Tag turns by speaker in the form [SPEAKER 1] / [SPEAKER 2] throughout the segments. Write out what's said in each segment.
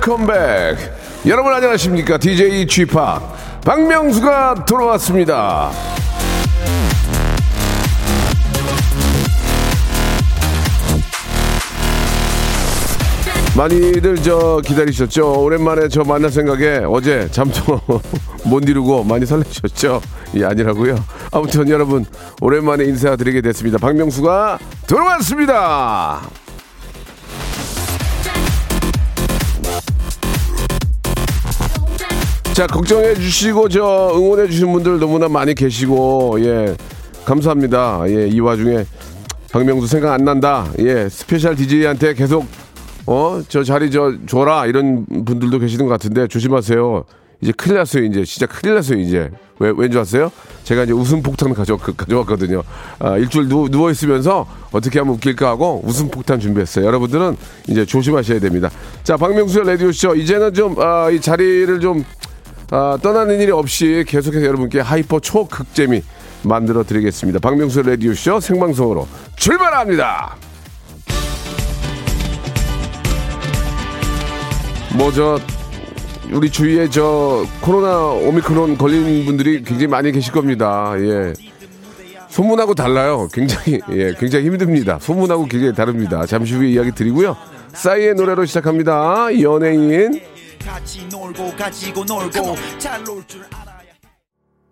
[SPEAKER 1] 컴백. 여러분 안녕하십니까? DJ Chip 박명수가 돌아왔습니다. 많이들 저 기다리셨죠? 오랜만에 저 만날 생각에 어제 잠도 못 이루고 많이 설레셨죠? 예, 아니라고요. 아무튼 여러분 오랜만에 인사드리게 됐습니다. 박명수가 돌아왔습니다. 자 걱정해 주시고 저 응원해 주신 분들 너무나 많이 계시고 예 감사합니다. 예 이 와중에 박명수 생각 안 난다. 예 special DJ한테 계속 어, 저 자리 저 줘라 이런 분들도 계시는 것 같은데 조심하세요. 이제 큰일 났어요. 이제 진짜 큰일 났어요. 이제 왜 왠지 아세요? 제가 이제 웃음 폭탄 가져 가져왔거든요. 아, 일주일 누, 누워 있으면서 어떻게 하면 웃길까 하고 웃음 폭탄 준비했어요. 여러분들은 이제 조심하셔야 됩니다. 자, 박명수의 라디오 쇼 이제는 좀이 아, 자리를 좀 아, 떠나는 일이 없이 계속해서 여러분께 hyper 초극재미 만들어 드리겠습니다. 박명수의 라디오 쇼 생방송으로 출발합니다. 뭐 저 우리 주위에 저 코로나 오미크론 걸린 분들이 굉장히 많이 계실 겁니다. 예. 소문하고 달라요. 굉장히 예, 굉장히 힘듭니다. 소문하고 굉장히 다릅니다. 잠시 후에 이야기 드리고요. 싸이의 노래로 시작합니다. 연예인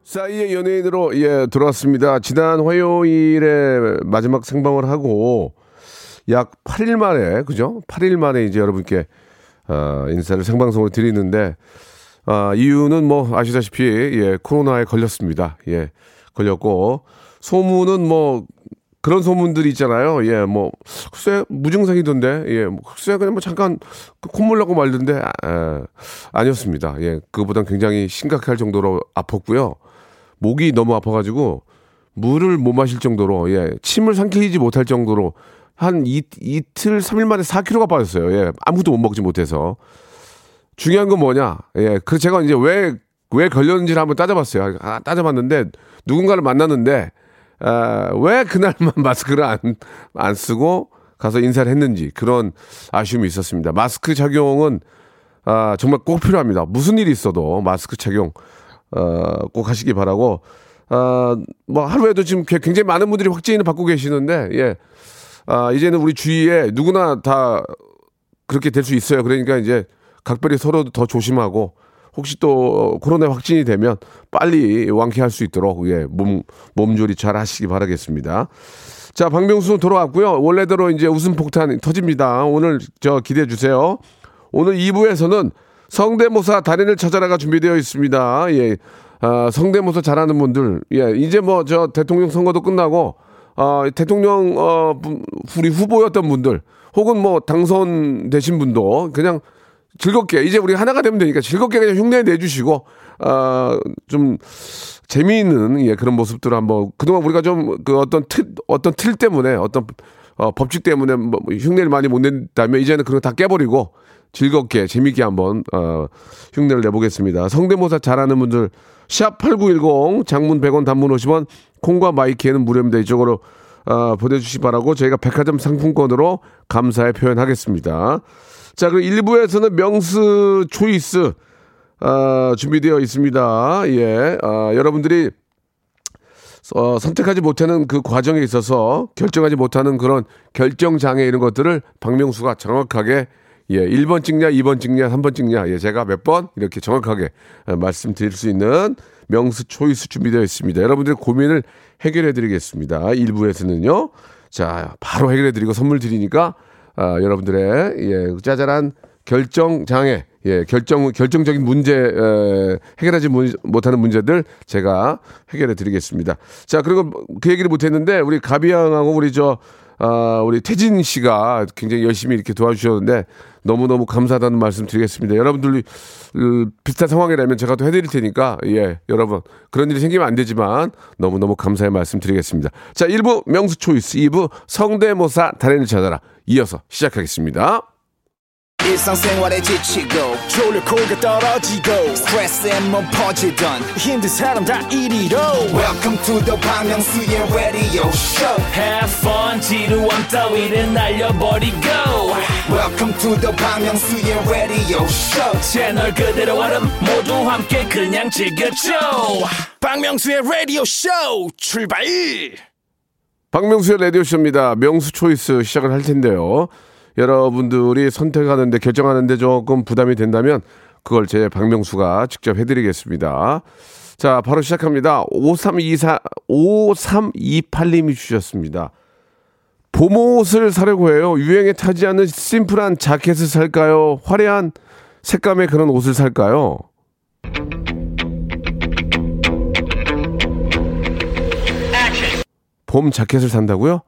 [SPEAKER 1] 싸이의 연예인으로 예 들어왔습니다. 지난 화요일에 마지막 생방을 하고 약 8일 만에 그죠? 8일 만에 이제 여러분께 어, 인사를 생방송으로 드리는데 어, 이유는 뭐 아시다시피 예, 코로나에 걸렸습니다. 예, 걸렸고 소문은 뭐 그런 소문들이 있잖아요. 예, 뭐 글쎄 무증상이던데, 예, 뭐 글쎄 그냥 뭐 잠깐 콧물 나고 말던데 아, 아니었습니다. 예, 그보단 굉장히 심각할 정도로 아팠고요. 목이 너무 아파가지고 물을 못 마실 정도로 예, 침을 삼키지 못할 정도로 한 이, 이틀, 3일 만에 4kg가 빠졌어요. 예, 아무것도 못 먹지 못해서. 중요한 건 뭐냐? 예, 그래서 제가 이제 왜, 왜 걸렸는지를 한번 따져봤어요. 아, 따져봤는데, 누군가를 만났는데, 아, 왜 그날만 마스크를 안, 안 쓰고 가서 인사를 했는지 그런 아쉬움이 있었습니다. 마스크 착용은 아, 정말 꼭 필요합니다. 무슨 일이 있어도 마스크 착용 어, 꼭 하시기 바라고 아, 뭐 하루에도 지금 굉장히 많은 분들이 확진을 받고 계시는데 예. 아, 이제는 우리 주위에 누구나 다 그렇게 될 수 있어요. 그러니까 이제 각별히 서로 더 조심하고 혹시 또 코로나 확진이 되면 빨리 완쾌할 수 있도록 예, 몸 몸조리 잘 하시기 바라겠습니다. 자, 박명수 돌아왔고요. 원래대로 이제 웃음 폭탄 터집니다. 오늘 저 기대해 주세요. 오늘 2부에서는 성대모사 달인을 찾아라가 준비되어 있습니다. 예. 아, 성대모사 잘하는 분들. 예, 이제 뭐 저 대통령 선거도 끝나고 어, 대통령 어, 우리 후보였던 분들 혹은 뭐 당선되신 분도 그냥 즐겁게 이제 우리 하나가 되면 되니까 즐겁게 그냥 흉내 내주시고 어좀 재미있는 예 그런 모습들을 한번 그동안 우리가 좀 그 어떤 틀 어떤 틀 때문에 어떤 어, 법칙 때문에 뭐 흉내를 많이 못 낸다면 이제는 그런 거 다 깨버리고 즐겁게 재밌게 한번 어, 흉내를 내보겠습니다. 성대모사 잘하는 분들 샵 8910 장문 100원 단문 50원 콩과 마이키에는 무료입니다. 이쪽으로 어, 보내주시기 바라고 저희가 백화점 상품권으로 감사의 표현하겠습니다. 자, 그리고 1부에서는 명스 초이스 어, 준비되어 있습니다. 예, 어, 여러분들이 어, 선택하지 못하는 그 과정에 있어서 결정하지 못하는 그런 결정 장애 이런 것들을 박명수가 정확하게 예, 1번 찍냐, 2번 찍냐, 3번 찍냐. 예, 제가 몇 번 이렇게 정확하게 어, 말씀드릴 수 있는 명수 초이스 준비되어 있습니다. 여러분들의 고민을 해결해 드리겠습니다. 1부에서는요. 자, 바로 해결해 드리고 선물 드리니까 아, 여러분들의 예, 짜잘한 결정 장애, 예, 결정 결정적인 문제 에, 해결하지 못하는 문제들 제가 해결해 드리겠습니다. 자, 그리고 그 얘기를 못 했는데 우리 가비양하고 우리 저 아, 우리 태진 씨가 굉장히 열심히 이렇게 도와주셨는데 너무너무 감사하다는 말씀 드리겠습니다. 여러분들 비슷한 상황이라면 제가 또 해드릴 테니까, 예, 여러분. 그런 일이 생기면 안 되지만 너무너무 감사의 말씀 드리겠습니다. 자, 1부 명수 초이스, 2부 성대모사 달인을 찾아라. 이어서 시작하겠습니다.
[SPEAKER 2] 일상생활에 지치고, 졸려 코가 떨어지고, 스트레스에 몸 퍼지던, 힘든 사람 다 이리로. welcome to the Bang Myung-soo's radio show.
[SPEAKER 3] Have fun 지루함 따위를 날려버리고.
[SPEAKER 2] Welcome to the Bang Myung-soo's radio show.
[SPEAKER 3] 채널 그대로 얼음 모두 함께 그냥 즐겨줘.
[SPEAKER 2] 박명수의 라디오 쇼 출발
[SPEAKER 1] 박명수의 라디오쇼입니다. 명수 초이스 시작을 할 텐데요. 여러분들이 선택하는데, 결정하는데 조금 부담이 된다면, 그걸 제 박명수가 직접 해드리겠습니다. 자, 바로 시작합니다. 5324, 5328님이 주셨습니다. 봄옷을 사려고 해요. 유행에 타지 않는 심플한 자켓을 살까요? 화려한 색감의 그런 옷을 살까요? 봄 자켓을 산다고요?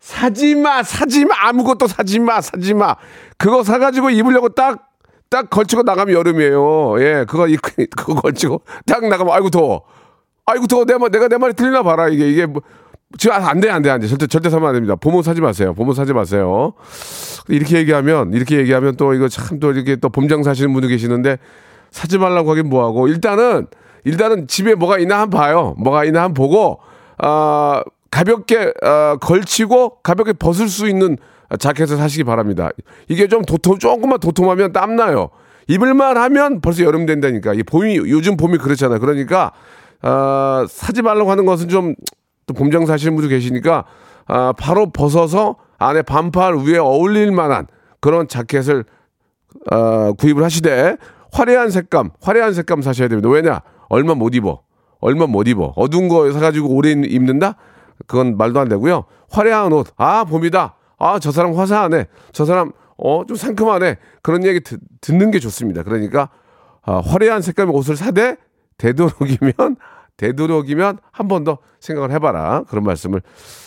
[SPEAKER 1] 사지 마, 사지 마, 아무것도 사지 마, 사지 마. 그거 사가지고 입으려고 딱, 딱 걸치고 나가면 여름이에요. 예, 그거 입고, 그거 걸치고 딱 나가면, 아이고, 더워. 아이고, 더워. 내 말, 내가 내 말이 틀리나 봐라. 이게, 이게, 뭐, 지금 안 돼, 안 돼, 안 돼. 절대, 절대 사면 안 됩니다. 봄옷 사지 마세요. 봄옷 사지 마세요. 이렇게 얘기하면, 이렇게 얘기하면 또 이거 참 또 이렇게 또 봄장 사시는 분도 계시는데, 사지 말라고 하긴 뭐하고, 일단은, 일단은 집에 뭐가 있나 한번 봐요. 뭐가 있나 한번 보고, 아, 가볍게 어, 걸치고 가볍게 벗을 수 있는 자켓을 사시기 바랍니다. 이게 좀 도톰 조금만 도톰하면 땀 나요. 입을만 하면 벌써 여름 된다니까. 이 봄이 요즘 봄이 그렇잖아요. 그러니까 어, 사지 말라고 하는 것은 좀또 봄장 사시는 분도 계시니까 아, 바로 벗어서 안에 반팔 위에 어울릴 만한 그런 자켓을 어, 구입을 하시되 화려한 색감, 화려한 색감 사셔야 됩니다. 왜냐? 얼마 못 입어. 얼마 못 입어. 어두운 거 사가지고 오래 입는다? 그건 말도 안 되고요. 화려한 옷. 아, 봄이다. 아, 저 사람 화사하네. 저 사람, 어, 좀 상큼하네. 그런 얘기 듣, 듣는 게 좋습니다. 그러니까, 아, 화려한 색감의 옷을 사되, 되도록이면, 되도록이면 한 번 더 생각을 해봐라. 그런 말씀을,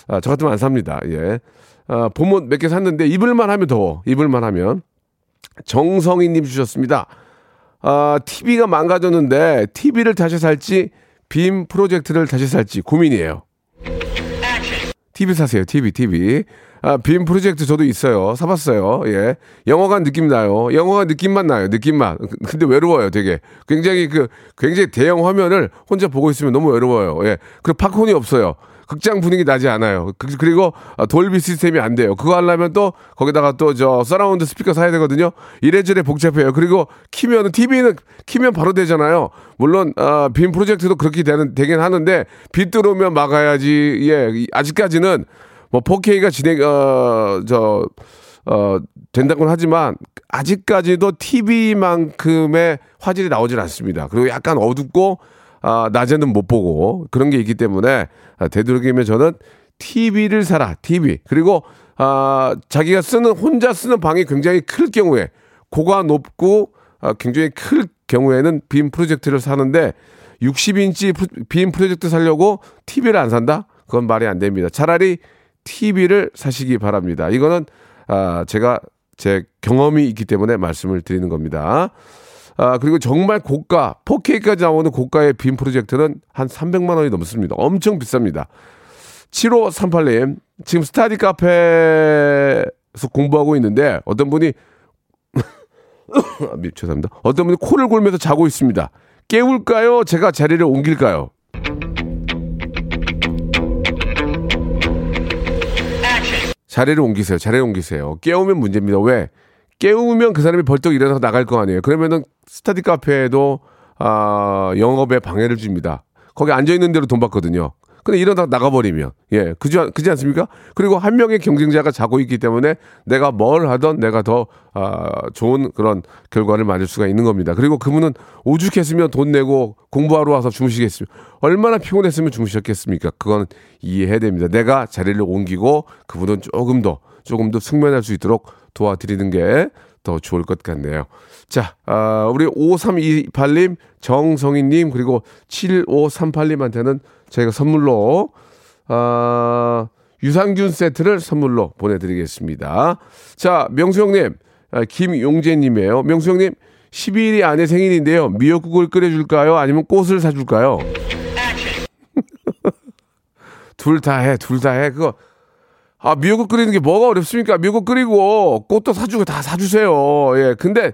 [SPEAKER 1] 아, 저 같으면 안 삽니다. 예. 아, 봄옷 몇 개 샀는데, 입을만 하면 더워. 입을만 하면. 정성희님 주셨습니다. 아, TV가 망가졌는데, TV를 다시 살지, 빔 프로젝트를 다시 살지 고민이에요. TV 사세요. TV, TV. 아, 빔 프로젝트 저도 있어요. 사봤어요. 예. 영화관 느낌 나요. 영화관 느낌만 나요. 느낌만. 근데 외로워요, 되게. 굉장히 그, 굉장히 대형 화면을 혼자 보고 있으면 너무 외로워요. 예. 그리고 팝콘이 없어요. 극장 분위기 나지 않아요. 그- 그리고 아, 돌비 시스템이 안 돼요. 그거 하려면 또 거기다가 또 저 서라운드 스피커 사야 되거든요. 이래저래 복잡해요. 그리고 키면은 TV는 키면 바로 되잖아요. 물론 아, 빔 프로젝트도 그렇게 되는 되긴 하는데 빛 들어오면 막아야지. 예, 이- 아직까지는 뭐 4K가 진행 어저 어, 된다고는 하지만 아직까지도 TV만큼의 화질이 나오질 않습니다. 그리고 약간 어둡고 아, 낮에는 못 보고 그런 게 있기 때문에 아, 되도록이면 저는 TV를 사라. TV. 그리고 아, 자기가 쓰는 혼자 쓰는 방이 굉장히 클 경우에 고가 높고 아, 굉장히 클 경우에는 빔 프로젝트를 사는데 60인치 빔 프로젝트 사려고 TV를 안 산다? 그건 말이 안 됩니다. 차라리 TV를 사시기 바랍니다. 이거는 아, 제가 제 경험이 있기 때문에 말씀을 드리는 겁니다. 아, 그리고 정말 고가, 4K까지 나오는 고가의 빔 프로젝트는 한 300만 원이 넘습니다. 엄청 비쌉니다. 7538님, 지금 스타디 카페에서 공부하고 있는데 어떤 분이 미- 죄송합니다. 어떤 분이 코를 골면서 자고 있습니다. 깨울까요? 제가 자리를 옮길까요? 자리를 옮기세요. 자리를 옮기세요. 깨우면 문제입니다. 왜? 깨우면 그 사람이 벌떡 일어나서 나갈 거 아니에요. 그러면은 스타디 카페에도 아, 영업에 방해를 줍니다. 거기 앉아 있는 대로 돈 받거든요. 근데 이러다 나가버리면 예 그지 않- 그지 않습니까? 그리고 한 명의 경쟁자가 자고 있기 때문에 내가 뭘 하던 내가 더 아, 좋은 그런 결과를 맞을 수가 있는 겁니다. 그리고 그분은 오죽했으면 돈 내고 공부하러 와서 주무시겠으면 얼마나 피곤했으면 주무셨겠습니까? 그건 이해해야 됩니다. 내가 자리를 옮기고 그분은 조금 더 조금 더 숙면할 수 있도록 도와드리는 게 더 좋을 것 같네요. 자, 아, 우리 5328님, 정성희님, 그리고 7538님한테는 저희가 선물로, 아, 유산균 세트를 선물로 보내드리겠습니다. 자, 명수 형님, 아, 김용재님이에요. 명수 형님, 12일이 아내 생일인데요. 미역국을 끓여줄까요? 아니면 꽃을 사줄까요? 둘 다 해, 둘 다 해. 그거, 아, 미역국 끓이는 게 뭐가 어렵습니까? 미역국 끓이고 꽃도 사주고 다 사주세요. 예. 근데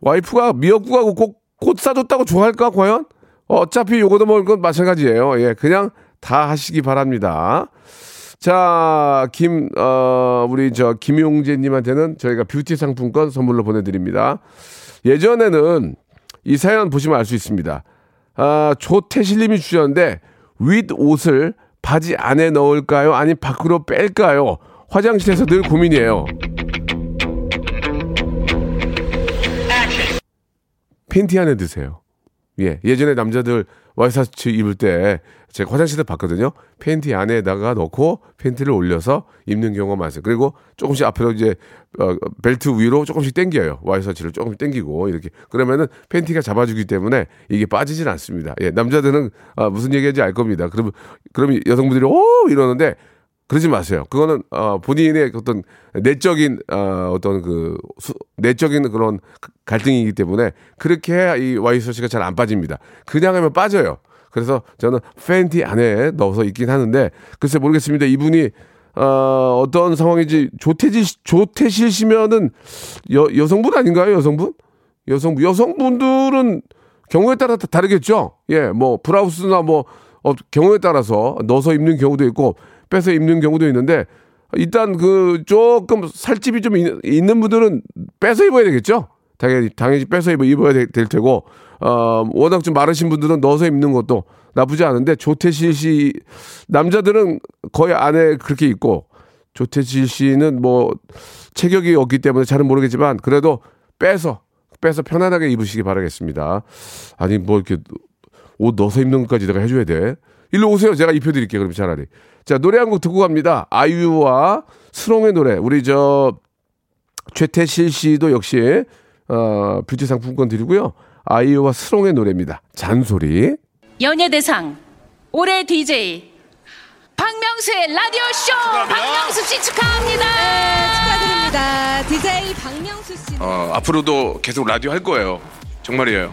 [SPEAKER 1] 와이프가 미역국하고 꽃, 꽃 사줬다고 좋아할까, 과연? 어차피 요거도 먹을 건 마찬가지예요. 예. 그냥 다 하시기 바랍니다. 자, 김, 어, 우리 저 김용재님한테는 저희가 뷰티 상품권 선물로 보내드립니다. 예전에는 이 사연 보시면 알 수 있습니다. 아, 조태실님이 주셨는데, 윗 옷을 바지 안에 넣을까요? 아니 밖으로 뺄까요? 화장실에서 늘 고민이에요. 팬티 안에 드세요. 예, 예전에 남자들 와이셔츠 입을 때 제가 화장실에 봤거든요. 팬티 안에다가 넣고 팬티를 올려서 입는 경우가 많아요. 그리고 조금씩 앞으로 이제 어, 벨트 위로 조금씩 당겨요. 와이셔츠를 조금씩 당기고 이렇게 그러면은 팬티가 잡아주기 때문에 이게 빠지진 않습니다. 예, 남자들은 아, 무슨 얘기인지 알 겁니다. 그러면 그럼 여성분들이 오 이러는데 그러지 마세요. 그거는 어, 본인의 어떤 내적인 어, 어떤 그 수, 내적인 그런 갈등이기 때문에 그렇게 해야 이 와이셔츠가 잘 안 빠집니다. 그냥 하면 빠져요. 그래서 저는 팬티 안에 넣어서 입긴 하는데 글쎄 모르겠습니다. 이분이 어, 어떤 상황인지 조태질 조태실 씨면은 여, 여성분 아닌가요? 여성분? 여성분 여성분들은 경우에 따라 다 다르겠죠. 예, 뭐 브라우스나 뭐 어, 경우에 따라서 넣어서 입는 경우도 있고 빼서 입는 경우도 있는데 일단 그 조금 살집이 좀 있, 는 분들은 빼서 입어야 되겠죠. 당연히 당연히 빼서 입어 입어야 될, 될 테고 어 워낙 좀 마르신 분들은 넣어서 입는 것도 나쁘지 않은데 조태실 씨 남자들은 거의 안에 그렇게 입고 조태실 씨는 뭐 체격이 없기 때문에 잘은 모르겠지만 그래도 빼서 빼서 편안하게 입으시기 바라겠습니다. 아니 뭐 이렇게 옷 넣어서 입는 것까지 내가 해줘야 돼. 일로 오세요. 제가 입혀드릴게요. 그럼 차라리. 자, 노래 한 곡 듣고 갑니다. 아이유와 스롱의 노래. 우리 저 최태실 씨도 역시 어, 뷰티 상품권 드리고요. 아이유와 스롱의 노래입니다. 잔소리.
[SPEAKER 4] 연예대상 올해 DJ 박명수의 라디오 쇼 박명수 씨 축하합니다.
[SPEAKER 5] 축하드립니다. DJ 박명수 씨.
[SPEAKER 1] 어, 앞으로도 계속 라디오 할 거예요. 정말이에요.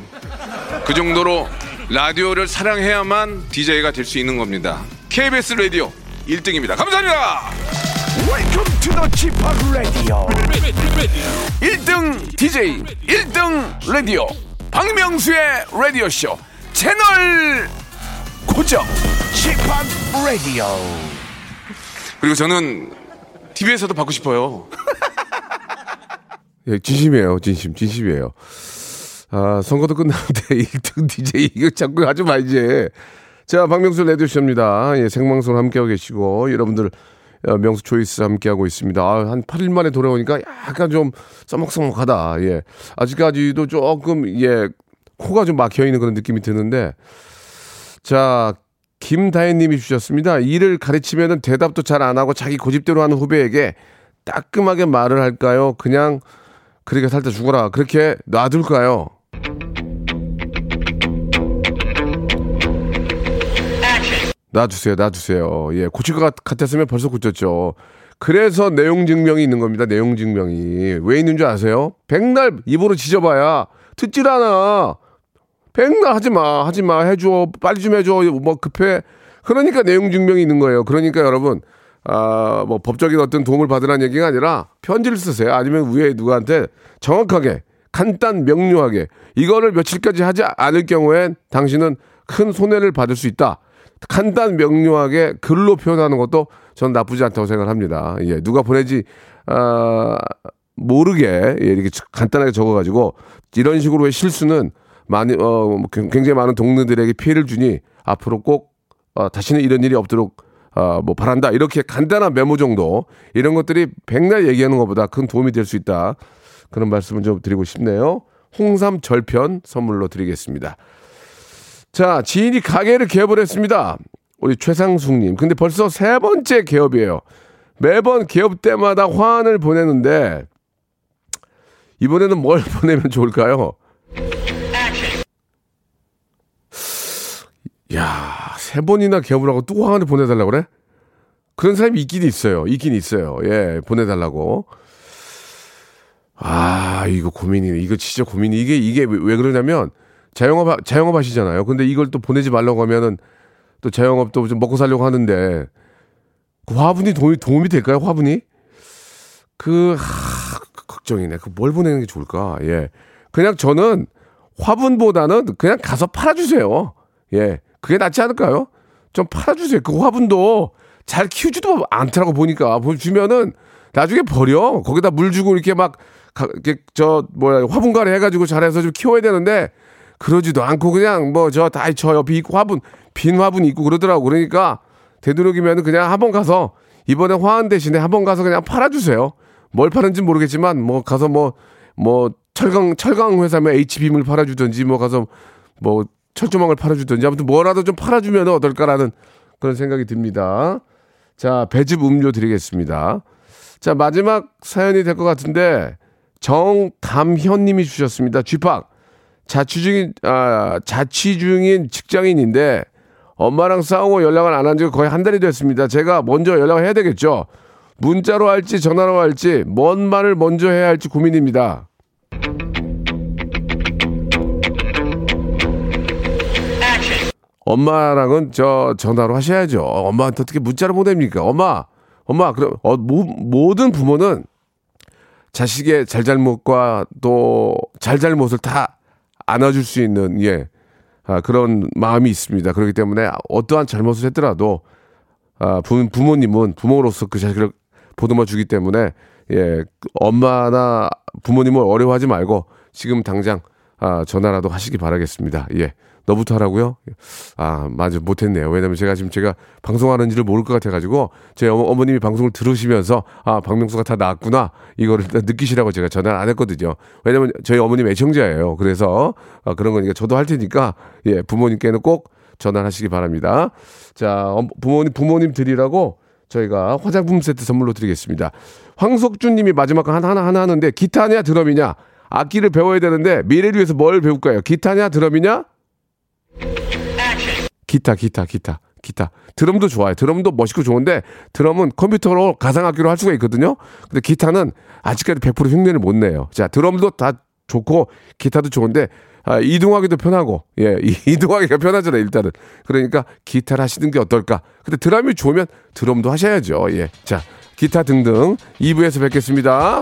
[SPEAKER 1] 그 정도로 라디오를 사랑해야만 DJ가 될 수 있는 겁니다. KBS 라디오 1등입니다. 감사합니다.
[SPEAKER 2] Welcome to the Chip Radio.
[SPEAKER 1] 1등 DJ, 1등 라디오. 박명수의 라디오 쇼 채널 고정.
[SPEAKER 2] Chip Radio.
[SPEAKER 1] 그리고 저는 TV에서도 받고 싶어요. 예, 진심이에요. 진심, 진심이에요. 아, 선거도 끝났는데 1등 DJ 이거 자꾸 하지 마 이제. 자, 박명수 레디오쇼입니다. 예, 생방송 함께하고 계시고 여러분들 어, 명수 초이스 함께하고 있습니다. 아, 한 8일 만에 돌아오니까 약간 좀 써먹써먹하다. 예. 아직까지도 조금 예 코가 좀 막혀 있는 그런 느낌이 드는데 자 김다혜 님이 주셨습니다. 일을 가르치면은 대답도 잘 안 하고 자기 고집대로 하는 후배에게 따끔하게 말을 할까요? 그냥 그렇게 살다 죽어라. 그렇게 놔둘까요? 놔주세요, 놔주세요. 예, 고칠 것 같았으면 벌써 고쳤죠. 그래서 내용 증명이 있는 겁니다. 내용 증명이 왜 있는 줄 아세요? 백날 입으로 지져봐야 듣질 않아. 백날 하지 마, 하지 마, 해줘, 빨리 좀 해줘, 뭐 급해. 그러니까 내용 증명이 있는 거예요. 그러니까 여러분, 아, 뭐 법적인 어떤 도움을 받으라는 얘기가 아니라 편지를 쓰세요. 아니면 위에 누구한테 정확하게, 간단, 명료하게 이거를 며칠까지 하지 않을 경우엔 당신은 큰 손해를 받을 수 있다. 간단 명료하게 글로 표현하는 것도 저는 나쁘지 않다고 생각합니다. 예, 누가 보내지 아, 모르게 예, 이렇게 간단하게 적어가지고 이런 식으로의 실수는 많이 어뭐 굉장히 많은 동료들에게 피해를 주니 앞으로 꼭 어, 다시는 이런 일이 없도록 어, 뭐 바란다 이렇게 간단한 메모 정도 이런 것들이 백날 얘기하는 것보다 큰 도움이 될 수 있다 그런 말씀을 좀 드리고 싶네요. 홍삼 절편 선물로 드리겠습니다. 자, 지인이 가게를 개업을 했습니다. 우리 최상숙님. 근데 벌써 세 번째 개업이에요. 매번 개업 때마다 화환을 보내는데, 이번에는 뭘 보내면 좋을까요? 야, 세 번이나 개업을 하고 또 화환을 보내달라고 그래? 그런 사람이 있긴 있어요. 있긴 있어요. 예, 보내달라고. 아, 이거 고민이네. 이거 진짜 고민이. 이게, 이게 왜 그러냐면, 자영업, 자영업 하시잖아요. 근데 이걸 또 보내지 말라고 하면은 또 자영업도 좀 먹고 살려고 하는데 그 화분이 도움이, 도움이 될까요? 화분이? 그, 하, 걱정이네. 그 뭘 보내는 게 좋을까? 예. 그냥 저는 화분보다는 그냥 가서 팔아 주세요. 예. 그게 낫지 않을까요? 좀 팔아 주세요. 그 화분도 잘 키우지도 않더라고 보니까. 주면은 나중에 버려. 거기다 물 주고 이렇게 막, 가, 이렇게 저, 뭐야, 화분가래 해가지고 잘해서 좀 키워야 되는데, 그러지도 않고 그냥 뭐 저 다 저 옆에 있고 화분, 빈 화분 있고 그러더라고. 그러니까 되도록이면 그냥 한 번 가서 이번에 화환 대신에 한 번 가서 그냥 팔아주세요. 뭘 파는지 모르겠지만 뭐 가서 뭐뭐 뭐 철강 철강 회사면 HBM을 팔아주든지 뭐 가서 뭐 철조망을 팔아주든지 아무튼 뭐라도 좀 팔아주면 어떨까라는 그런 생각이 듭니다. 자 배즙 음료 드리겠습니다. 자 마지막 사연이 될 것 같은데 정담현님이 주셨습니다. 쥐팍 자취 중인 아 자취 중인 직장인인데 엄마랑 싸우고 연락을 안 한 지가 거의 한 달이 됐습니다. 제가 먼저 연락을 해야 되겠죠. 문자로 할지 전화로 할지 뭔 말을 먼저 해야 할지 고민입니다. 엄마랑은 저 전화로 하셔야죠. 엄마한테 어떻게 문자를 보냅니까? 엄마, 엄마, 그럼 어, 모, 모든 부모는 자식의 잘잘못과 또 잘잘못을 다 안아줄 수 있는 예 아, 그런 마음이 있습니다. 그렇기 때문에 어떠한 잘못을 했더라도 아, 부, 부모님은 부모로서 그 자식을 보듬어 주기 때문에 예 엄마나 부모님을 어려워하지 말고 지금 당장 아, 전화라도 하시기 바라겠습니다. 예. 너부터 하라고요? 아, 맞아. 못했네요. 왜냐면 제가 지금 제가 방송하는지를 모를 것 같아가지고, 제 어머, 님이 방송을 들으시면서, 아, 박명수가 다 나왔구나. 이거를 느끼시라고 제가 전화를 안 했거든요. 왜냐면 저희 어머님 애청자예요. 그래서, 아, 그런 거니까 저도 할 테니까, 예, 부모님께는 꼭 전화를 하시기 바랍니다. 자, 부모님, 부모님 드리라고 저희가 화장품 세트 선물로 드리겠습니다. 황석준 님이 마지막 하나, 하나, 하나 하는데, 기타냐, 드럼이냐? 악기를 배워야 되는데, 미래를 위해서 뭘 배울까요? 기타냐, 드럼이냐? 기타, 기타, 기타, 기타. 드럼도 좋아요. 드럼도 멋있고 좋은데 드럼은 컴퓨터로 가상악기로 할 수가 있거든요. 근데 기타는 아직까지 100% 흉내를 못 내요. 자, 드럼도 다 좋고 기타도 좋은데 아, 이동하기도 편하고 예, 이동하기가 편하잖아요. 일단은 그러니까 기타를 하시는 게 어떨까? 근데 드럼이 좋으면 드럼도 하셔야죠. 예, 자, 기타 등등 2부에서 뵙겠습니다.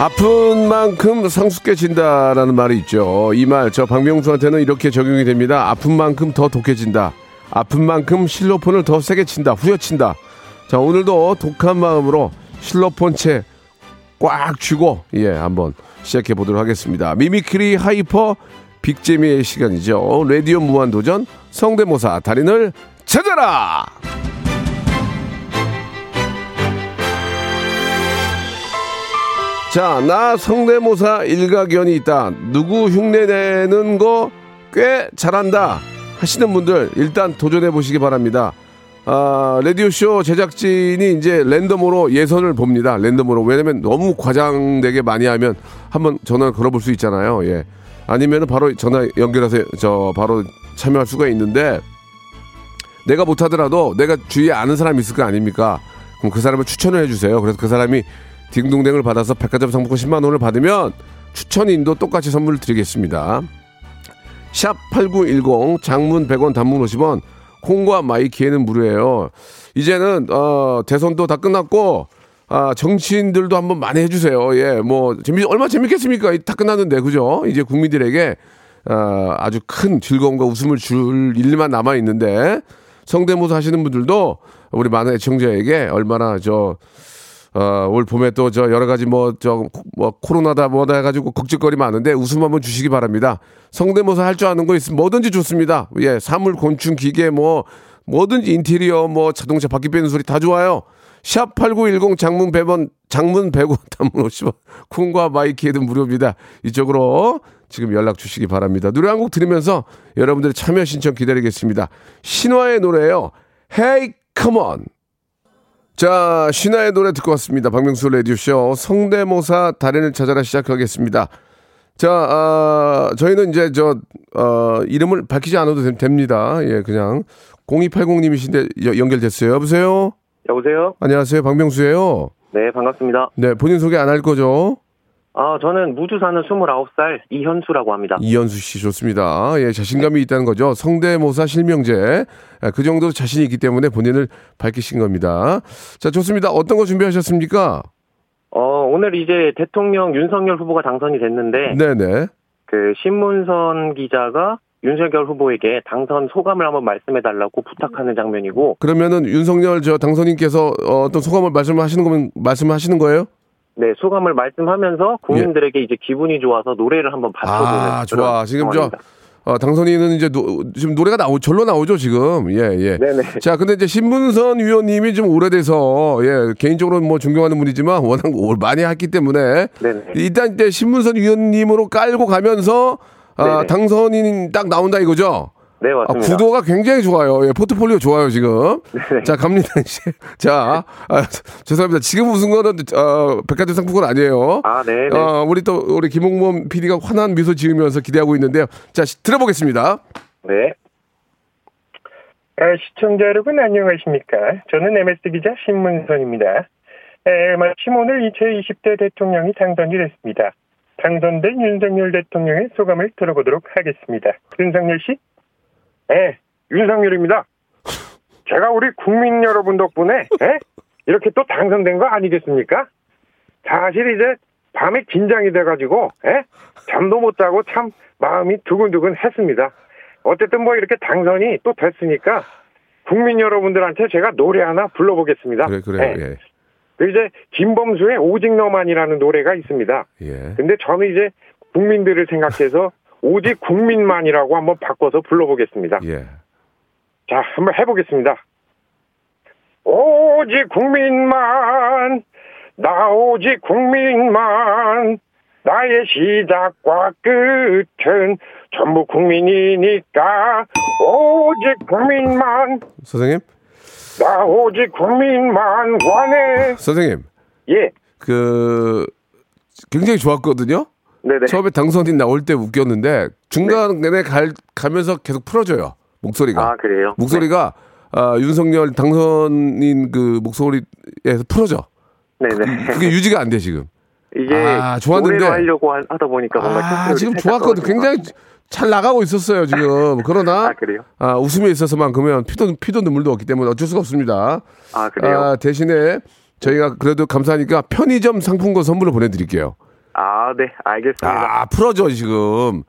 [SPEAKER 1] 아픈 만큼 상숙해진다라는 말이 있죠. 이 말 저 박명수한테는 이렇게 적용이 됩니다. 아픈 만큼 더 독해진다. 아픈 만큼 실로폰을 더 세게 친다. 후려친다. 자 오늘도 독한 마음으로 실로폰 채 꽉 쥐고 예 한번 시작해 보도록 하겠습니다. 미미크리 hyper big재미의 시간이죠. 라디오 무한도전 성대모사 달인을 찾아라. 자, 나 성대모사 일가견이 있다. 누구 흉내 내는 거 꽤 잘한다. 하시는 분들 일단 도전해 보시기 바랍니다. 아, 라디오쇼 제작진이 이제 랜덤으로 예선을 봅니다. 랜덤으로. 왜냐면 너무 과장되게 많이 하면 한번 전화 걸어볼 수 있잖아요. 예. 아니면 바로 전화 연결해서 저 바로 참여할 수가 있는데 내가 못하더라도 내가 주위에 아는 사람이 있을 거 아닙니까? 그럼 그 사람을 추천을 해주세요. 그래서 그 사람이 딩동댕을 받아서 백화점 상품권 10만 원을 받으면 추천인도 똑같이 선물을 드리겠습니다. 샵 8910 장문 100원 단문 50원 콩과 마이키에는 무료예요. 이제는 어, 대선도 다 끝났고 아, 정치인들도 한번 많이 해주세요. 예, 뭐 재미 얼마 재밌겠습니까? 다 끝났는데 그죠? 이제 국민들에게 아, 아주 큰 즐거움과 웃음을 줄 일만 남아 있는데 성대모사 하시는 분들도 우리 많은 애청자에게 얼마나 저 어, 올 봄에 또 저 여러 가지 뭐, 저, 뭐, 코로나다 뭐다 해가지고 걱정거리 많은데 웃음 한번 주시기 바랍니다. 성대모사 할 줄 아는 거 있으면 뭐든지 좋습니다. 예, 사물, 곤충, 기계 뭐, 뭐든지 인테리어, 뭐, 자동차 바퀴 빼는 소리 다 좋아요. 샵 8910 장문 100원, 장문 100원, 단문 50원, 콩과 마이키에도 무료입니다. 이쪽으로 지금 연락 주시기 바랍니다. 노래 한 곡 들으면서 여러분들의 참여 신청 기다리겠습니다. 신화의 노래예요. Hey, come on. 자, 신화의 노래 듣고 왔습니다. 박명수 라디오쇼 성대모사 달인을 찾아라 시작하겠습니다. 자, 아, 저희는 이제 저, 어, 이름을 밝히지 않아도 됨- 됩니다. 예, 그냥 0280님이신데 연결됐어요. 여보세요?
[SPEAKER 6] 여보세요?
[SPEAKER 1] 안녕하세요. 박명수예요
[SPEAKER 6] 네, 반갑습니다.
[SPEAKER 1] 네, 본인 소개 안 할 거죠?
[SPEAKER 6] 아, 저는 무주 사는 29살 이현수라고 합니다.
[SPEAKER 1] 이현수 씨 좋습니다. 예, 자신감이 있다는 거죠. 성대모사 실명제. 예, 그 정도 자신이 있기 때문에 본인을 밝히신 겁니다. 자, 좋습니다. 어떤 거 준비하셨습니까?
[SPEAKER 6] 어, 오늘 이제 대통령 윤석열 후보가 당선이 됐는데
[SPEAKER 1] 네네.
[SPEAKER 6] 그 신문선 기자가 윤석열 후보에게 당선 소감을 한번 말씀해 달라고 부탁하는 장면이고
[SPEAKER 1] 그러면은 윤석열 저 당선인께서 어, 어떤 소감을 말씀하시는 거면 말씀하시는 거예요?
[SPEAKER 6] 네, 소감을 말씀하면서 국민들에게 이제 기분이 좋아서 노래를 한번 받쳐보는
[SPEAKER 1] 아, 좋아. 지금 저
[SPEAKER 6] 상황입니다.
[SPEAKER 1] 어, 당선인은 이제 노, 지금 노래가 나오 절로 나오죠 지금. 예 예.
[SPEAKER 6] 네네.
[SPEAKER 1] 자, 근데 이제 신문선 위원님이 좀 오래돼서 예 개인적으로 뭐 존경하는 분이지만 워낙 올- 많이 했기 때문에
[SPEAKER 6] 네네.
[SPEAKER 1] 일단 이제 신문선 위원님으로 깔고 가면서 아. 당선인 딱 나온다 이거죠.
[SPEAKER 6] 네,
[SPEAKER 1] 아,
[SPEAKER 6] 맞습니다.
[SPEAKER 1] 구도가 굉장히 좋아요. 예, 포트폴리오 좋아요, 지금.
[SPEAKER 6] 네.
[SPEAKER 1] 자, 갑니다, 이제. 자, 아, 죄송합니다. 지금 웃은 거는, 어, 백화점 상품권 아니에요.
[SPEAKER 6] 아, 네, 네.
[SPEAKER 1] 어, 우리 또, 우리 김홍범 PD가 환한 미소 지으면서 기대하고 있는데요. 자, 시- 들어보겠습니다.
[SPEAKER 6] 네.
[SPEAKER 7] 아, 시청자 여러분 안녕하십니까? 저는 MBC 기자 신문선입니다. 에, 마침 오늘 2020대 대통령이 당선이 됐습니다. 당선된 윤석열 대통령의 소감을 들어보도록 하겠습니다. 윤석열 씨? 네, 윤석열입니다. 제가 우리 국민 여러분 덕분에 에? 이렇게 또 당선된 거 아니겠습니까? 사실 이제 밤에 긴장이 돼가지고 에? 잠도 못 자고 참 마음이 두근두근 했습니다. 어쨌든 뭐 이렇게 당선이 또 됐으니까 국민 여러분들한테 제가 노래 하나 불러보겠습니다.
[SPEAKER 1] 그래, 그래,
[SPEAKER 7] 네.
[SPEAKER 1] 예.
[SPEAKER 7] 그 이제 김범수의 오직 너만이라는 노래가 있습니다.
[SPEAKER 1] 예.
[SPEAKER 7] 근데 저는 이제 국민들을 생각해서 오직 국민만이라고 한번 바꿔서 불러보겠습니다.
[SPEAKER 1] 예.
[SPEAKER 7] 자, 한번 해보겠습니다. 오직 국민만, 나 오직 국민만, 나의 시작과 끝은 전부 국민이니까, 오직 국민만,
[SPEAKER 1] 선생님?
[SPEAKER 7] 나 오직 국민만 원해.
[SPEAKER 1] 선생님.
[SPEAKER 7] 예.
[SPEAKER 1] 그, 굉장히 좋았거든요?
[SPEAKER 7] 네네.
[SPEAKER 1] 처음에 당선인 나올 때 웃겼는데, 중간 내내 갈, 가면서 계속 풀어줘요. 목소리가.
[SPEAKER 6] 아, 그래요?
[SPEAKER 1] 목소리가 아, 윤석열 당선인 그 목소리에서 풀어져.
[SPEAKER 6] 네네.
[SPEAKER 1] 그게 유지가 안 돼 지금.
[SPEAKER 6] 이게
[SPEAKER 1] 아, 좋았는데.
[SPEAKER 6] 하려고 하- 하다 보니까
[SPEAKER 1] 아, 지금 좋았거든. 굉장히 잘 나가고 있었어요 지금. 그러나
[SPEAKER 6] 아, 그래요?
[SPEAKER 1] 아, 웃음에 있어서만큼은 피도 피도 눈물도 없기 때문에 어쩔 수가 없습니다.
[SPEAKER 6] 아, 그래요?
[SPEAKER 1] 아, 대신에 저희가 그래도 감사하니까 편의점 상품권 선물로 보내드릴게요.
[SPEAKER 6] 아, 네, 알겠습니다.
[SPEAKER 1] 아 풀어져 지금.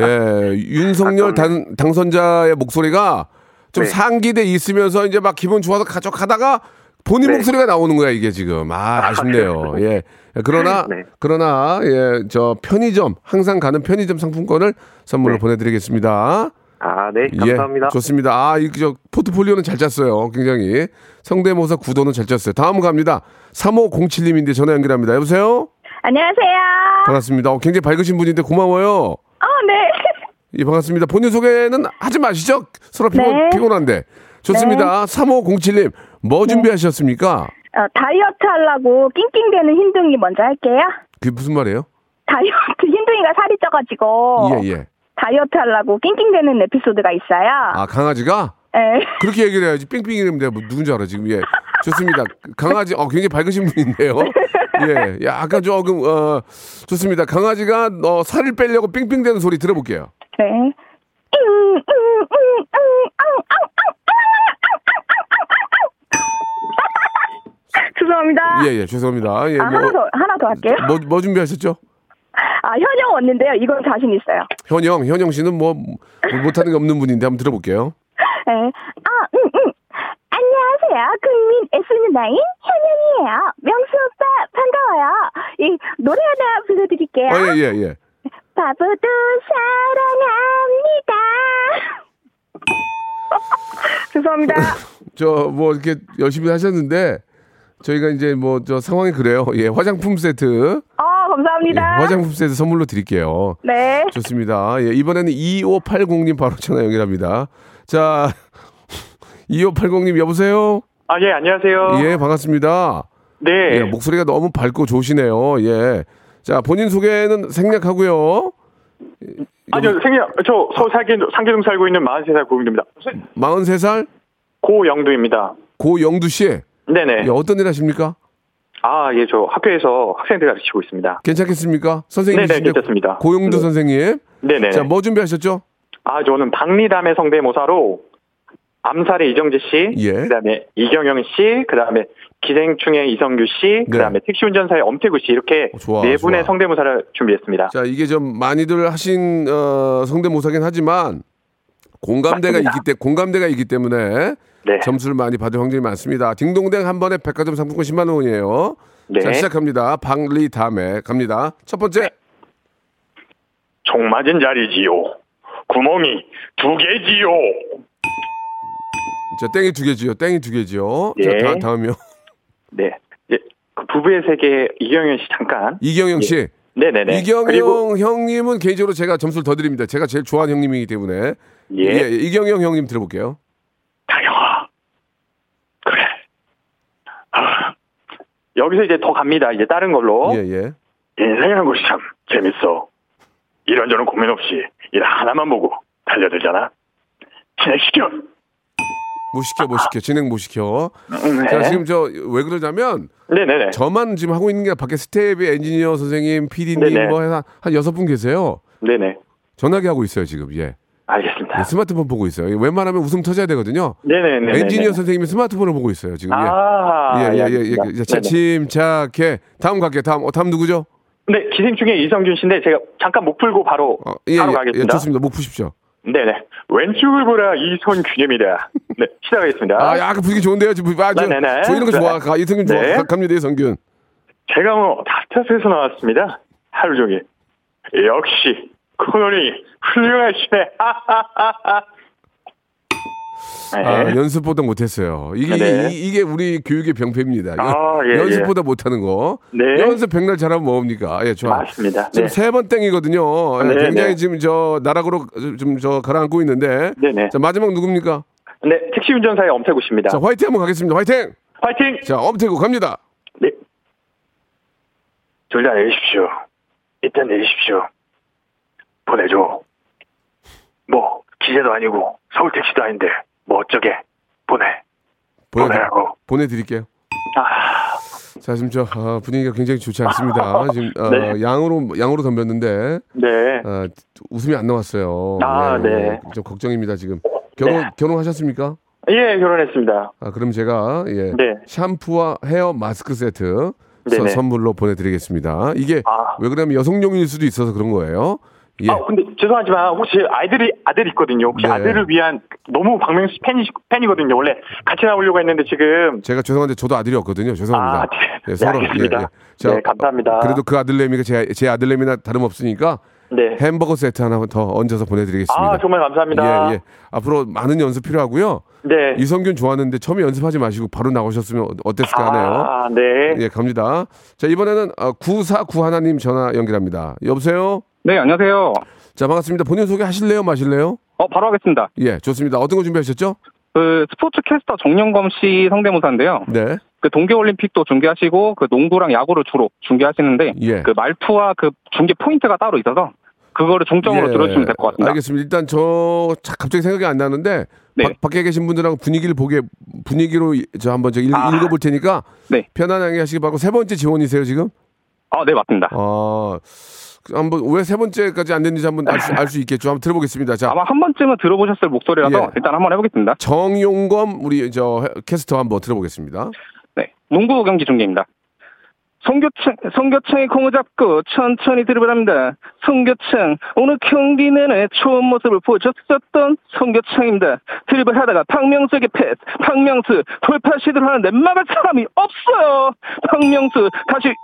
[SPEAKER 1] 예, 윤석열 당, 당선자의 목소리가 좀
[SPEAKER 6] 네.
[SPEAKER 1] 상기돼 있으면서 이제 막 기분 좋아서 가져가다가 본인
[SPEAKER 6] 네.
[SPEAKER 1] 목소리가 나오는 거야 이게 지금. 아 아쉽네요. 예. 그러나
[SPEAKER 6] 네.
[SPEAKER 1] 그러나 예, 저 편의점 항상 가는 편의점 상품권을 선물로
[SPEAKER 6] 네.
[SPEAKER 1] 보내드리겠습니다.
[SPEAKER 6] 아, 네, 감사합니다.
[SPEAKER 1] 예, 좋습니다. 아, 이저 포트폴리오는 잘 짰어요. 굉장히 성대모사 구도는 잘 짰어요. 다음 갑니다. 3507님인데 전화 연결합니다. 여보세요?
[SPEAKER 8] 안녕하세요.
[SPEAKER 1] 반갑습니다. 어, 굉장히 밝으신 분인데 고마워요.
[SPEAKER 8] 어, 네.
[SPEAKER 1] 예, 반갑습니다. 본인 소개는 하지 마시죠. 서로 피곤,
[SPEAKER 8] 네.
[SPEAKER 1] 피곤한데. 좋습니다. 3507님, 뭐 준비하셨습니까?
[SPEAKER 8] 어, 다이어트 하려고 낑낑대는 흰둥이 먼저 할게요.
[SPEAKER 1] 그게 무슨 말이에요?
[SPEAKER 8] 다이어트 흰둥이가 살이 쪄가지고
[SPEAKER 1] 예, 예.
[SPEAKER 8] 다이어트 하려고 낑낑대는 에피소드가 있어요.
[SPEAKER 1] 아, 강아지가?
[SPEAKER 8] 예.
[SPEAKER 1] 그렇게 얘기를 해야지. 삥삥이라면 내가 뭐 누군지 알아, 지금. 예. 좋습니다. 강아지, 어, 굉장히 밝으신 분인데요. 예. 약간 조금, 어, 좋습니다. 강아지가, 어, 살을 빼려고 삥삥대는 소리 들어볼게요.
[SPEAKER 8] 네. 음, 음, 음, 음, 죄송합니다.
[SPEAKER 1] 예, 예. 죄송합니다. 예,
[SPEAKER 8] 아, 하나 더, 하나 더 할게요.
[SPEAKER 1] 뭐, 뭐 준비하셨죠?
[SPEAKER 8] 아, 현영 왔는데요. 이건 자신 있어요.
[SPEAKER 1] 현영, 현영 씨는 뭐, 뭐 못하는 게 없는 분인데 한번 들어볼게요.
[SPEAKER 8] 네. 아, 음, 음. 안녕하세요. 국민 S누나인 현영이에요. 명수 오빠, 반가워요. 이, 노래 하나 불러드릴게요.
[SPEAKER 1] 어, 예, 예, 예.
[SPEAKER 8] 바보도 사랑합니다. 죄송합니다.
[SPEAKER 1] 저, 뭐, 이렇게 열심히 하셨는데, 저희가 이제 뭐 저 상황이 그래요. 예, 화장품 세트.
[SPEAKER 8] 아,
[SPEAKER 1] 예,
[SPEAKER 8] 감사합니다.
[SPEAKER 1] 화장품 세트 선물로 드릴게요.
[SPEAKER 8] 네.
[SPEAKER 1] 좋습니다. 예, 이번에는 2580님 바로 전화 연결합니다. 자, 2580님 여보세요?
[SPEAKER 9] 아, 예, 안녕하세요.
[SPEAKER 1] 예, 반갑습니다.
[SPEAKER 9] 네.
[SPEAKER 1] 예, 목소리가 너무 밝고 좋으시네요. 예. 자, 본인 소개는 생략하고요.
[SPEAKER 9] 아니요, 생각, 저 서울 상계, 상계동 살고 있는 43살 고객입니다.
[SPEAKER 1] 43살
[SPEAKER 9] 고영두입니다.
[SPEAKER 1] 고영두 씨.
[SPEAKER 9] 네네.
[SPEAKER 1] 예, 어떤 일 하십니까?
[SPEAKER 9] 아, 예, 저 학교에서 학생들 가르치고 있습니다.
[SPEAKER 1] 괜찮겠습니까? 선생님.
[SPEAKER 9] 네네, 괜찮습니다.
[SPEAKER 1] 고영두
[SPEAKER 9] 네.
[SPEAKER 1] 선생님.
[SPEAKER 9] 네네.
[SPEAKER 1] 자, 뭐 준비하셨죠?
[SPEAKER 9] 아, 저는 박리담의 성대모사로 암살의 이정재 씨,
[SPEAKER 1] 예.
[SPEAKER 9] 그다음에 이경영 씨, 그다음에 기생충의 이성규 씨, 그다음에 택시 운전사의 엄태구 씨 이렇게
[SPEAKER 1] 네. 좋아,
[SPEAKER 9] 네 분의
[SPEAKER 1] 좋아.
[SPEAKER 9] 성대모사를 준비했습니다.
[SPEAKER 1] 자, 이게 좀 많이들 하신 어, 성대모사긴 하지만 공감대가
[SPEAKER 9] 맞습니다.
[SPEAKER 1] 있기 때 공감대가 있기 때문에
[SPEAKER 9] 네.
[SPEAKER 1] 점수를 많이 받을 확률이 많습니다. 딩동댕 한 번에 백화점 상품권 10만 원이에요.
[SPEAKER 9] 네.
[SPEAKER 1] 자, 시작합니다. 박리 다음에 갑니다. 첫 번째.
[SPEAKER 9] 총 맞은 자리지요. 구멍이 두 개지요.
[SPEAKER 1] 자, 땡이 두 개지요. 땡이 두 개지요.
[SPEAKER 9] 예.
[SPEAKER 1] 자, 다, 다음이요.
[SPEAKER 9] 네. 이제 그 부부의 세계 이경영 씨 잠깐.
[SPEAKER 1] 이경영 씨.
[SPEAKER 9] 예. 네네네.
[SPEAKER 1] 이경영
[SPEAKER 9] 그리고
[SPEAKER 1] 형님은 개인적으로 제가 점수를 더 드립니다. 제가 제일 좋아하는 형님이기 때문에.
[SPEAKER 9] 예.
[SPEAKER 1] 이경영 형님 들어볼게요.
[SPEAKER 9] 다영아. 그래. 아, 여기서 이제 더 갑니다. 이제 다른 걸로.
[SPEAKER 1] 예, 예.
[SPEAKER 9] 인생이라는 것이 참 재밌어. 이런저런 고민 없이 일 하나만 보고 달려들잖아. 진행시켜.
[SPEAKER 1] 못 시켜, 못 시켜. 진행 못 시켜.
[SPEAKER 9] 네.
[SPEAKER 1] 자, 지금 저 왜 그러냐면
[SPEAKER 9] 네네네.
[SPEAKER 1] 저만 지금 하고 있는 게 밖에 스텝의 엔지니어 선생님, PD님. 뭐 해서 한 여섯 분 계세요.
[SPEAKER 9] 네네.
[SPEAKER 1] 전화기 하고 있어요, 지금. 예.
[SPEAKER 9] 알겠습니다.
[SPEAKER 1] 예, 스마트폰 보고 있어요. 웬만하면 웃음 터져야 되거든요.
[SPEAKER 9] 네네네.
[SPEAKER 1] 엔지니어 선생님이 스마트폰을 보고 있어요, 지금. 예.
[SPEAKER 9] 아,
[SPEAKER 1] 예, 예, 예, 예. 예. 자. 침착해. 다음 갈게요. 다음. 어, 다음 누구죠?
[SPEAKER 9] 네, 기생충의 이성균 씨인데 제가 잠깐 목 풀고 바로
[SPEAKER 1] 예,
[SPEAKER 9] 바로
[SPEAKER 1] 예,
[SPEAKER 9] 가겠습니다.
[SPEAKER 1] 예, 좋습니다. 목 푸십시오.
[SPEAKER 9] 네네. 왼쪽을 보라 이선균입니다. 네, 시작하겠습니다.
[SPEAKER 1] 아, 약간 분위기 좋은데요. 지금 아, 저,
[SPEAKER 9] 네네네.
[SPEAKER 1] 저 이런 거 좋아. 가, 이성균 좋아.
[SPEAKER 9] 네.
[SPEAKER 1] 가- 갑니다, 이성균.
[SPEAKER 9] 제가 뭐 닥터스에서 나왔습니다. 하루 종일. 역시 코너리 훌륭하시네.
[SPEAKER 1] 아,
[SPEAKER 9] 네.
[SPEAKER 1] 연습보다 못했어요. 이게
[SPEAKER 9] 네.
[SPEAKER 1] 이, 게 우리 교육의 병폐입니다.
[SPEAKER 9] 아, 예,
[SPEAKER 1] 연습보다 못하는 거.
[SPEAKER 9] 네.
[SPEAKER 1] 연습 백날 잘하면 뭐합니까? 예, 좋아.
[SPEAKER 9] 맞습니다.
[SPEAKER 1] 지금
[SPEAKER 9] 네.
[SPEAKER 1] 세번 땡이거든요. 예,
[SPEAKER 9] 네,
[SPEAKER 1] 굉장히
[SPEAKER 9] 네.
[SPEAKER 1] 지금 저 나락으로 좀 저 가라앉고 있는데.
[SPEAKER 9] 네네.
[SPEAKER 1] 자 마지막 누굽니까?
[SPEAKER 9] 네, 택시 운전사의 엄태구 씨입니다.
[SPEAKER 1] 자 화이팅 한번 가겠습니다. 화이팅.
[SPEAKER 9] 화이팅!
[SPEAKER 1] 자 엄태구 갑니다.
[SPEAKER 9] 네. 둘 다 내리십시오. 일단 내리십시오. 보내줘. 뭐 기재도 아니고 서울 택시도 아닌데 뭐 어쩌게 보내.
[SPEAKER 1] 보내
[SPEAKER 9] 보내라고.
[SPEAKER 1] 보내드릴게요.
[SPEAKER 9] 아,
[SPEAKER 1] 자 지금 저 아, 분위기가 굉장히 좋지 않습니다. 지금 어,
[SPEAKER 9] 네.
[SPEAKER 1] 양으로 양으로 덤볐는데
[SPEAKER 9] 네.
[SPEAKER 1] 아, 웃음이 안 나왔어요.
[SPEAKER 9] 아,
[SPEAKER 1] 예,
[SPEAKER 9] 네.
[SPEAKER 1] 좀 걱정입니다 지금. 결혼
[SPEAKER 9] 네.
[SPEAKER 1] 결혼하셨습니까?
[SPEAKER 9] 예, 결혼했습니다.
[SPEAKER 1] 아, 그럼 제가 예,
[SPEAKER 9] 네.
[SPEAKER 1] 샴푸와 헤어 마스크 세트 서-. 선물로 보내드리겠습니다. 이게
[SPEAKER 9] 아.
[SPEAKER 1] 왜 그러면 여성용일 수도 있어서 그런 거예요. 예.
[SPEAKER 9] 아, 근데 죄송하지만 혹시 아이들이 아들 있거든요. 혹시
[SPEAKER 1] 네.
[SPEAKER 9] 아들을 위한 너무 박명수 씨 팬이 팬이거든요. 원래 같이 나오려고 했는데 지금
[SPEAKER 1] 제가 죄송한데 저도 아들이 없거든요. 죄송합니다.
[SPEAKER 9] 아, 네.
[SPEAKER 1] 예,
[SPEAKER 9] 네, 알겠습니다. 네, 감사합니다.
[SPEAKER 1] 그래도 그 아들내미가 제, 제 아들내미나 다름없으니까
[SPEAKER 9] 네.
[SPEAKER 1] 햄버거 세트 하나 더 얹어서 보내드리겠습니다.
[SPEAKER 9] 아, 정말 감사합니다.
[SPEAKER 1] 예, 예. 앞으로 많은 연습 필요하고요.
[SPEAKER 9] 네.
[SPEAKER 1] 이성균 좋았는데 처음에 연습하지 마시고 바로 나오셨으면 어땠을까 하네요.
[SPEAKER 9] 아, 네.
[SPEAKER 1] 예, 갑니다. 자, 이번에는 9491 하나님 전화 연결합니다. 여보세요?
[SPEAKER 10] 네, 안녕하세요.
[SPEAKER 1] 자, 반갑습니다. 본인 소개 하실래요? 마실래요?
[SPEAKER 10] 어, 바로 하겠습니다.
[SPEAKER 1] 예, 좋습니다. 어떤 거 준비하셨죠?
[SPEAKER 10] 그 스포츠 캐스터 정영검 씨 성대모사인데요.
[SPEAKER 1] 네.
[SPEAKER 10] 그 동계올림픽도 중계하시고 그 농구랑 야구를 주로 중계하시는데
[SPEAKER 1] 예.
[SPEAKER 10] 그 말투와 그 중계 포인트가 따로 있어서 그거를 중점으로
[SPEAKER 1] 예,
[SPEAKER 10] 들어주시면 될 것 같습니다.
[SPEAKER 1] 알겠습니다. 일단 저 자, 갑자기 생각이 안 나는데
[SPEAKER 10] 네.
[SPEAKER 1] 밖- 밖에 계신 분들하고 분위기를 보게 분위기로 이- 저 한번 저 읽,
[SPEAKER 10] 아.
[SPEAKER 1] 읽어볼 테니까
[SPEAKER 10] 네.
[SPEAKER 1] 편안하게 하시기 바라고 세 번째 지원이세요 지금?
[SPEAKER 10] 아, 네, 맞습니다.
[SPEAKER 1] 아그 한번 왜 세 번째까지 안 됐는지 한번 알수 알 수 있겠죠. 한번 들어보겠습니다. 자,
[SPEAKER 10] 아마 한 번쯤은 들어보셨을 목소리라서
[SPEAKER 1] 예.
[SPEAKER 10] 일단 한번 해보겠습니다.
[SPEAKER 1] 정용검 우리 저 캐스터 한번 들어보겠습니다.
[SPEAKER 10] 네, 농구 경기 중계입니다. 송교창, 송교창이 공을 잡고 천천히 드리블합니다. 송교창, 오늘 경기 내내 좋은 모습을 보여줬었던 송교창입니다. 드리블하다가 박명수에게 패스. 박명수 돌파 시도를 하는데 막을 사람이 없어요. 박명수 다시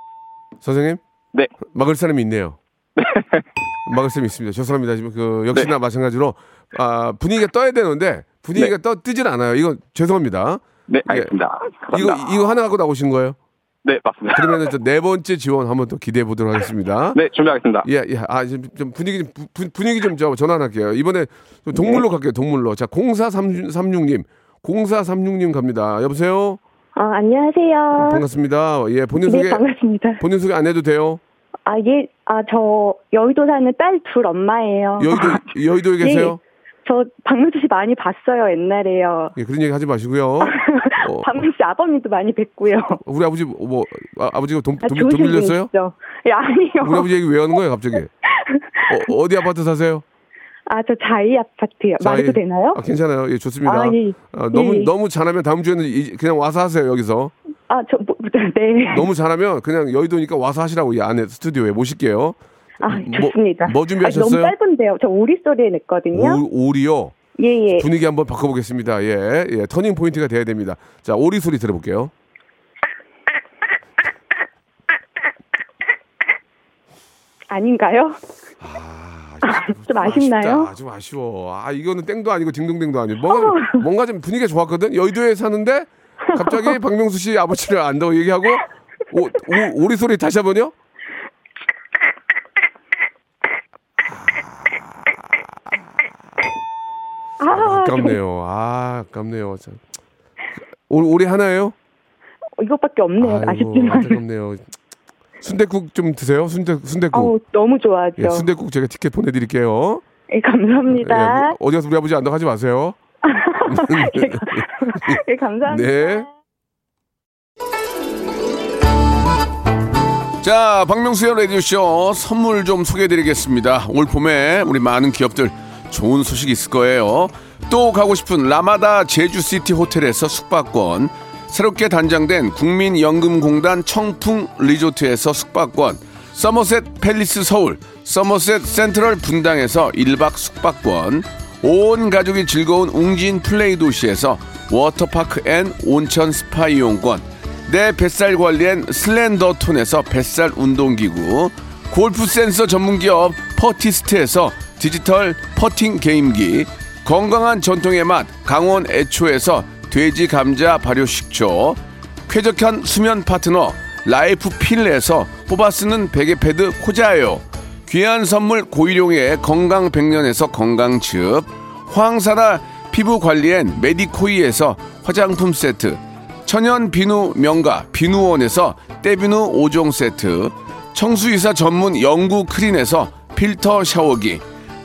[SPEAKER 1] 선생님?
[SPEAKER 10] 네.
[SPEAKER 1] 막을 사람이 있네요. 막을 사람이 있습니다. 죄송합니다. 지금 그 역시나
[SPEAKER 10] 네.
[SPEAKER 1] 마찬가지로 아, 분위기가 떠야 되는데 분위기가 떠 뜨질 않아요. 이건 죄송합니다.
[SPEAKER 10] 네, 알겠습니다.
[SPEAKER 11] 이거
[SPEAKER 10] 감사합니다.
[SPEAKER 11] 이거 하나 갖고 나오신 거예요?
[SPEAKER 10] 네, 맞습니다.
[SPEAKER 11] 그러면 네 번째 지원 한번 또 기대해 보도록 하겠습니다.
[SPEAKER 10] 네, 준비하겠습니다.
[SPEAKER 11] 예, 예. 아, 좀, 좀 분위기 좀 부- 분위기 좀 저 전환할게요. 이번에 좀 동물로
[SPEAKER 10] 네.
[SPEAKER 11] 갈게요. 동물로. 자, 0436님. 0436님 갑니다. 여보세요?
[SPEAKER 8] 어, 안녕하세요.
[SPEAKER 11] 반갑습니다. 예, 본인
[SPEAKER 8] 네,
[SPEAKER 11] 소개
[SPEAKER 8] 반갑습니다.
[SPEAKER 11] 본인 소개 안 해도 돼요?
[SPEAKER 8] 아, 예, 아, 저 여의도 사는 딸 둘 엄마예요.
[SPEAKER 11] 여의도 여의도에
[SPEAKER 8] 네,
[SPEAKER 11] 계세요?
[SPEAKER 8] 저 박명수 씨 많이 봤어요, 옛날에요.
[SPEAKER 11] 예, 그런 얘기 하지 마시고요. 어,
[SPEAKER 8] 박명수 씨 아버님도 많이 뵀고요.
[SPEAKER 11] 우리 아버지 뭐 아, 아버지가 돈,
[SPEAKER 8] 아,
[SPEAKER 11] 돈, 돈
[SPEAKER 8] 좋으신
[SPEAKER 11] 빌렸어요?
[SPEAKER 8] 예, 아니요.
[SPEAKER 11] 우리 아버지 얘기 왜 하는 거예요, 갑자기? 어, 어디 아파트 사세요?
[SPEAKER 8] 아, 저 자이 아파트요. 말해도
[SPEAKER 11] 자이-
[SPEAKER 8] 되나요?
[SPEAKER 11] 아, 괜찮아요. 예, 좋습니다.
[SPEAKER 8] 아, 예.
[SPEAKER 11] 아, 너무
[SPEAKER 8] 예.
[SPEAKER 11] 너무 잘하면 다음 주에는 이- 그냥 와서 하세요 여기서.
[SPEAKER 8] 아, 저, 뭐, 네.
[SPEAKER 11] 너무 잘하면 그냥 여의도니까 와서 하시라고 이 안에 스튜디오에 모실게요.
[SPEAKER 8] 아, 좋습니다.
[SPEAKER 11] 뭐 준비하셨어요?
[SPEAKER 8] 아, 너무 짧은데요. 저 오리 소리에 냈거든요.
[SPEAKER 11] 오, 오리요.
[SPEAKER 8] 예, 예.
[SPEAKER 11] 분위기 한번 바꿔보겠습니다. 예, 예, turning point가 돼야 됩니다. 자, 오리 소리 들어볼게요.
[SPEAKER 8] 아닌가요? 좀 아쉽나요?
[SPEAKER 11] 아쉽다. 좀 아쉬워. 아, 이거는 땡도 아니고 딩동댕도 아니고 뭔가 뭔가 좀 분위기가 좋았거든. 여의도에 사는데 갑자기 박명수 씨 아버지를 안다고 얘기하고 오, 오, 오리 소리 다시 한번요.
[SPEAKER 8] 아,
[SPEAKER 11] 아깝네요. 아, 아깝네요. 참. 오, 오리 하나예요?
[SPEAKER 8] 저- 이것밖에 없네요.
[SPEAKER 11] 아이고,
[SPEAKER 8] 아쉽지만.
[SPEAKER 11] 안타깝네요. 순대국 좀 드세요. 순대 순대국.
[SPEAKER 8] 아우, 너무 좋아하죠.
[SPEAKER 11] 예, 순대국 제가 티켓 보내드릴게요.
[SPEAKER 8] 예, 감사합니다.
[SPEAKER 11] 예, 뭐 어디 가서 우리 아버지 안다고 하지 마세요.
[SPEAKER 8] 예, 감사합니다.
[SPEAKER 11] 네. 자, 박명수의 라디오쇼 선물 좀 소개해드리겠습니다. 올 봄에 우리 많은 기업들 좋은 소식 있을 거예요. 또 가고 싶은 라마다 제주시티 호텔에서 숙박권, 새롭게 단장된 국민연금공단 청풍 리조트에서 숙박권, 서머셋 팰리스 서울, 서머셋 센트럴 분당에서 1박 숙박권, 온 가족이 즐거운 웅진 플레이 도시에서 워터파크 and 온천 스파 이용권, 내 뱃살 관리엔 슬렌더 톤에서 뱃살 운동기구, 골프 센서 전문기업 퍼티스트에서 디지털 퍼팅 게임기, 건강한 전통의 맛 강원 애초에서 돼지 감자 발효 식초, 쾌적한 수면 파트너 라이프 필에서 뽑아 쓰는 베개 패드 코자요, 귀한 선물 고일용의 건강 백년에서 건강즙, 황사라 피부 관리엔 메디코이에서 화장품 세트, 천연 비누 명가 비누원에서 때비누 5종 세트 청수이사 전문 영구 크린에서 필터 샤워기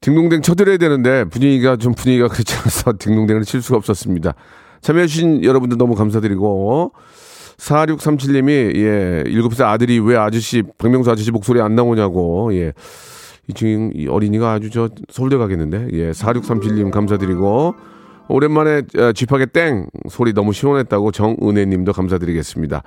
[SPEAKER 11] 딩동댕 쳐드려야 되는데 분위기가 좀 분위기가 그렇지 않아서 딩동댕을 칠 수가 없었습니다. 참여해주신 여러분들 너무 감사드리고 4637님이 예 7살 아들이 왜 아저씨 박명수 아저씨 목소리 안 나오냐고 예. 이 지금 이 어린이가 아주 저 서울대 가겠는데 예 4637님 감사드리고 오랜만에 어, 쥐파게 땡 소리 너무 시원했다고 정은혜님도 감사드리겠습니다.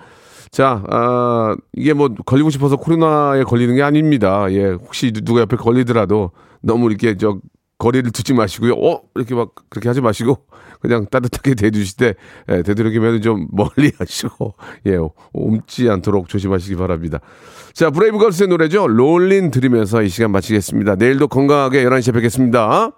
[SPEAKER 11] 자, 아, 이게 뭐 걸리고 싶어서 코로나에 걸리는 게 아닙니다. 예, 혹시 누가 옆에 걸리더라도 너무 이렇게 저
[SPEAKER 1] 거리를 두지 마시고요. 어 이렇게 막 그렇게 하지 마시고 그냥 따뜻하게 대주실 때 예, 되도록이면 좀 멀리 하시고 예 옮지 않도록 조심하시기 바랍니다. 자 브레이브걸스의 노래죠. 롤린 들으면서 이 시간 마치겠습니다. 내일도 건강하게 11시에 뵙겠습니다.